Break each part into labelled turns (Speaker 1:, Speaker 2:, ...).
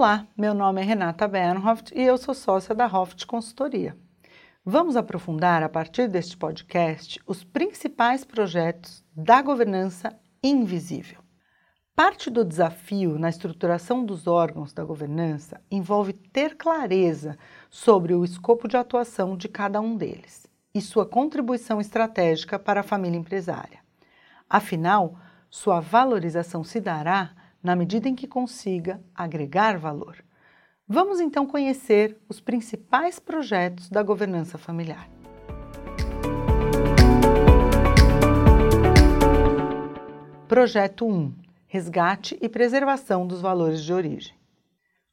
Speaker 1: Olá, meu nome é Renata Bernhoft e eu sou sócia da Hoft Consultoria. Vamos aprofundar a partir deste podcast os principais projetos da governança invisível. Parte do desafio na estruturação dos órgãos da governança envolve ter clareza sobre o escopo de atuação de cada um deles e sua contribuição estratégica para a família empresária. Afinal, sua valorização se dará na medida em que consiga agregar valor. Vamos então conhecer os principais projetos da governança familiar. Projeto 1 Resgate e preservação dos valores de origem.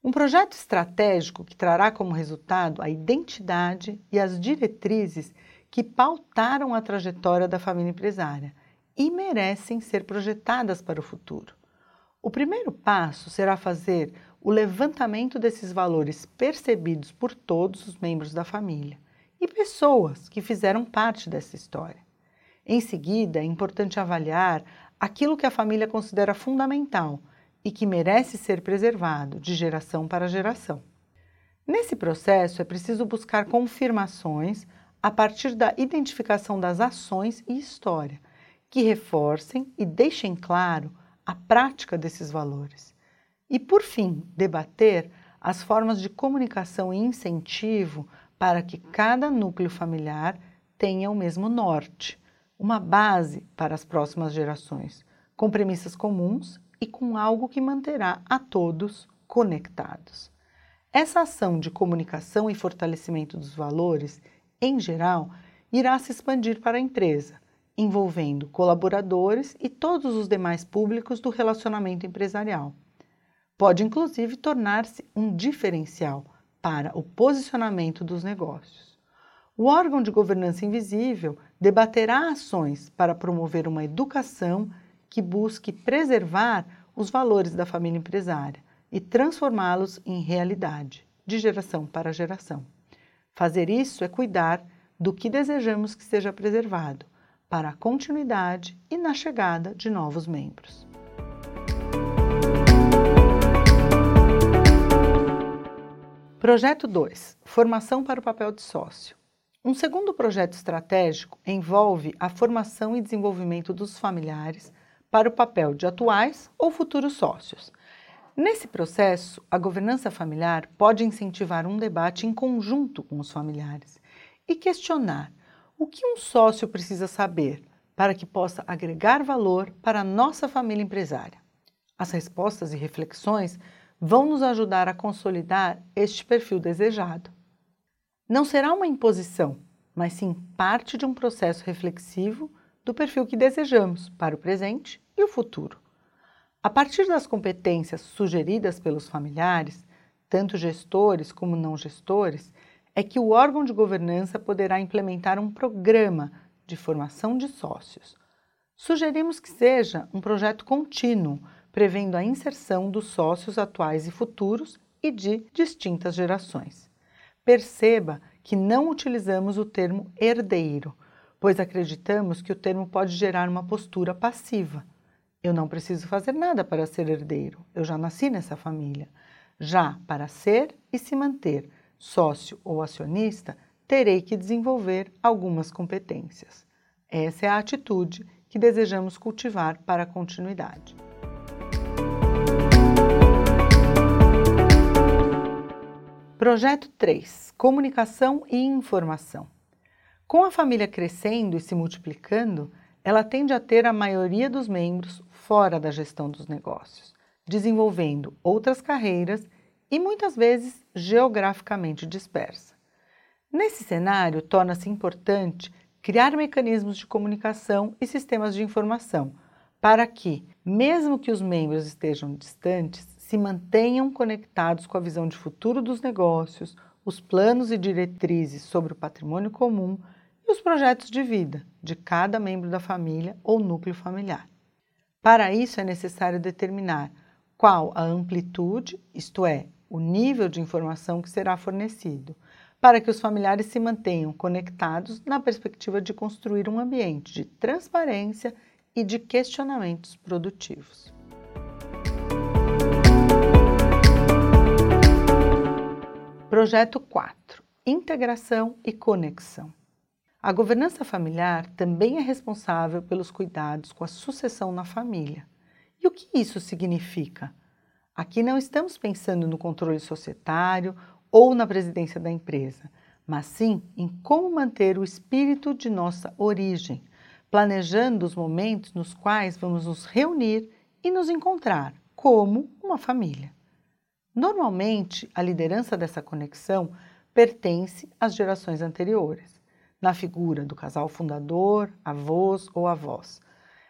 Speaker 1: Um projeto estratégico que trará como resultado a identidade e as diretrizes que pautaram a trajetória da família empresária e merecem ser projetadas para o futuro. O primeiro passo será fazer o levantamento desses valores percebidos por todos os membros da família e pessoas que fizeram parte dessa história. Em seguida, é importante avaliar aquilo que a família considera fundamental e que merece ser preservado de geração para geração. Nesse processo, é preciso buscar confirmações a partir da identificação das ações e história, que reforcem e deixem claro a prática desses valores. E, por fim, debater as formas de comunicação e incentivo para que cada núcleo familiar tenha o mesmo norte, uma base para as próximas gerações, com premissas comuns e com algo que manterá a todos conectados. Essa ação de comunicação e fortalecimento dos valores, em geral, irá se expandir para a empresa, envolvendo colaboradores e todos os demais públicos do relacionamento empresarial. Pode inclusive tornar-se um diferencial para o posicionamento dos negócios. O órgão de governança invisível debaterá ações para promover uma educação que busque preservar os valores da família empresária e transformá-los em realidade, de geração para geração. Fazer isso é cuidar do que desejamos que seja preservado, para a continuidade e na chegada de novos membros. Projeto 2 Formação para o papel de sócio. Um segundo projeto estratégico envolve a formação e desenvolvimento dos familiares para o papel de atuais ou futuros sócios. Nesse processo, a governança familiar pode incentivar um debate em conjunto com os familiares e questionar o que um sócio precisa saber para que possa agregar valor para a nossa família empresária? As respostas e reflexões vão nos ajudar a consolidar este perfil desejado. Não será uma imposição, mas sim parte de um processo reflexivo do perfil que desejamos para o presente e o futuro. A partir das competências sugeridas pelos familiares, tanto gestores como não gestores, é que o órgão de governança poderá implementar um programa de formação de sócios. Sugerimos que seja um projeto contínuo, prevendo a inserção dos sócios atuais e futuros e de distintas gerações. Perceba que não utilizamos o termo herdeiro, pois acreditamos que o termo pode gerar uma postura passiva. Eu não preciso fazer nada para ser herdeiro, eu já nasci nessa família. Já para ser e se manter sócio ou acionista, terei que desenvolver algumas competências. Essa é a atitude que desejamos cultivar para a continuidade. Projeto 3 Comunicação e Informação. Com a família crescendo e se multiplicando, ela tende a ter a maioria dos membros fora da gestão dos negócios, desenvolvendo outras carreiras e muitas vezes geograficamente dispersa. Nesse cenário, torna-se importante criar mecanismos de comunicação e sistemas de informação para que, mesmo que os membros estejam distantes, se mantenham conectados com a visão de futuro dos negócios, os planos e diretrizes sobre o patrimônio comum e os projetos de vida de cada membro da família ou núcleo familiar. Para isso, é necessário determinar qual a amplitude, isto é, o nível de informação que será fornecido, para que os familiares se mantenham conectados na perspectiva de construir um ambiente de transparência e de questionamentos produtivos. Projeto 4: Integração e conexão. A governança familiar também é responsável pelos cuidados com a sucessão na família. E o que isso significa? Aqui não estamos pensando no controle societário ou na presidência da empresa, mas sim em como manter o espírito de nossa origem, planejando os momentos nos quais vamos nos reunir e nos encontrar como uma família. Normalmente, a liderança dessa conexão pertence às gerações anteriores, na figura do casal fundador, avós ou avós.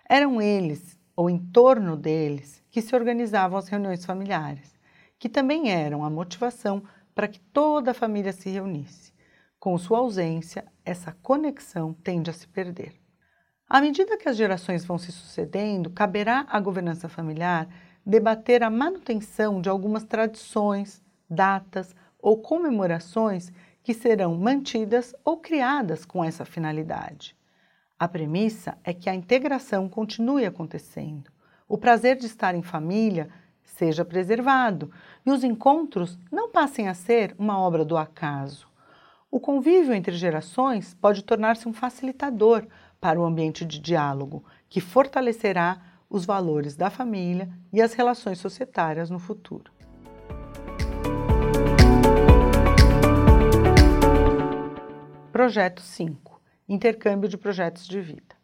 Speaker 1: Eram eles, ou em torno deles, que se organizavam as reuniões familiares, que também eram a motivação para que toda a família se reunisse. Com sua ausência, essa conexão tende a se perder. À medida que as gerações vão se sucedendo, caberá à governança familiar debater a manutenção de algumas tradições, datas ou comemorações que serão mantidas ou criadas com essa finalidade. A premissa é que a integração continue acontecendo, o prazer de estar em família seja preservado e os encontros não passem a ser uma obra do acaso. O convívio entre gerações pode tornar-se um facilitador para o ambiente de diálogo, que fortalecerá os valores da família e as relações societárias no futuro. Projeto 5 Intercâmbio de projetos de vida.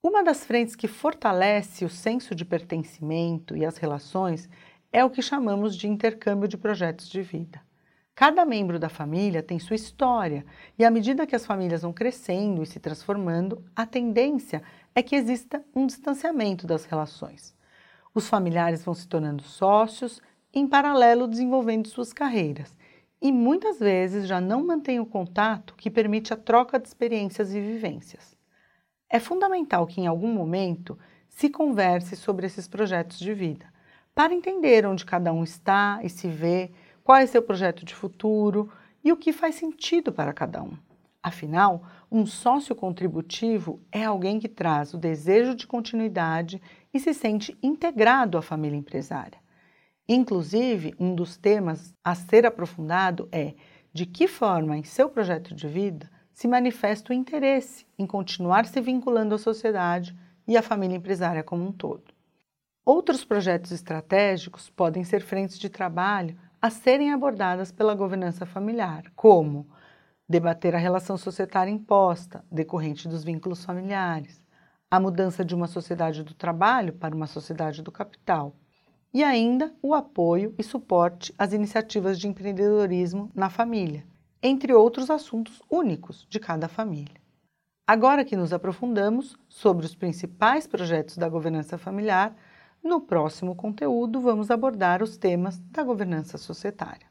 Speaker 1: Uma das frentes que fortalece o senso de pertencimento e as relações é o que chamamos de intercâmbio de projetos de vida. Cada membro da família tem sua história, e à medida que as famílias vão crescendo e se transformando, a tendência é que exista um distanciamento das relações. Os familiares vão se tornando sócios, em paralelo desenvolvendo suas carreiras, e muitas vezes já não mantêm o contato que permite a troca de experiências e vivências. É fundamental que em algum momento se converse sobre esses projetos de vida, para entender onde cada um está e se vê qual é seu projeto de futuro e o que faz sentido para cada um. Afinal, um sócio contributivo é alguém que traz o desejo de continuidade e se sente integrado à família empresária. Inclusive, um dos temas a ser aprofundado é de que forma, em seu projeto de vida, se manifesta o interesse em continuar se vinculando à sociedade e à família empresária como um todo. Outros projetos estratégicos podem ser frentes de trabalho a serem abordadas pela governança familiar, como debater a relação societária imposta, decorrente dos vínculos familiares, a mudança de uma sociedade do trabalho para uma sociedade do capital, e ainda o apoio e suporte às iniciativas de empreendedorismo na família, entre outros assuntos únicos de cada família. Agora que nos aprofundamos sobre os principais projetos da governança familiar, no próximo conteúdo, vamos abordar os temas da governança societária.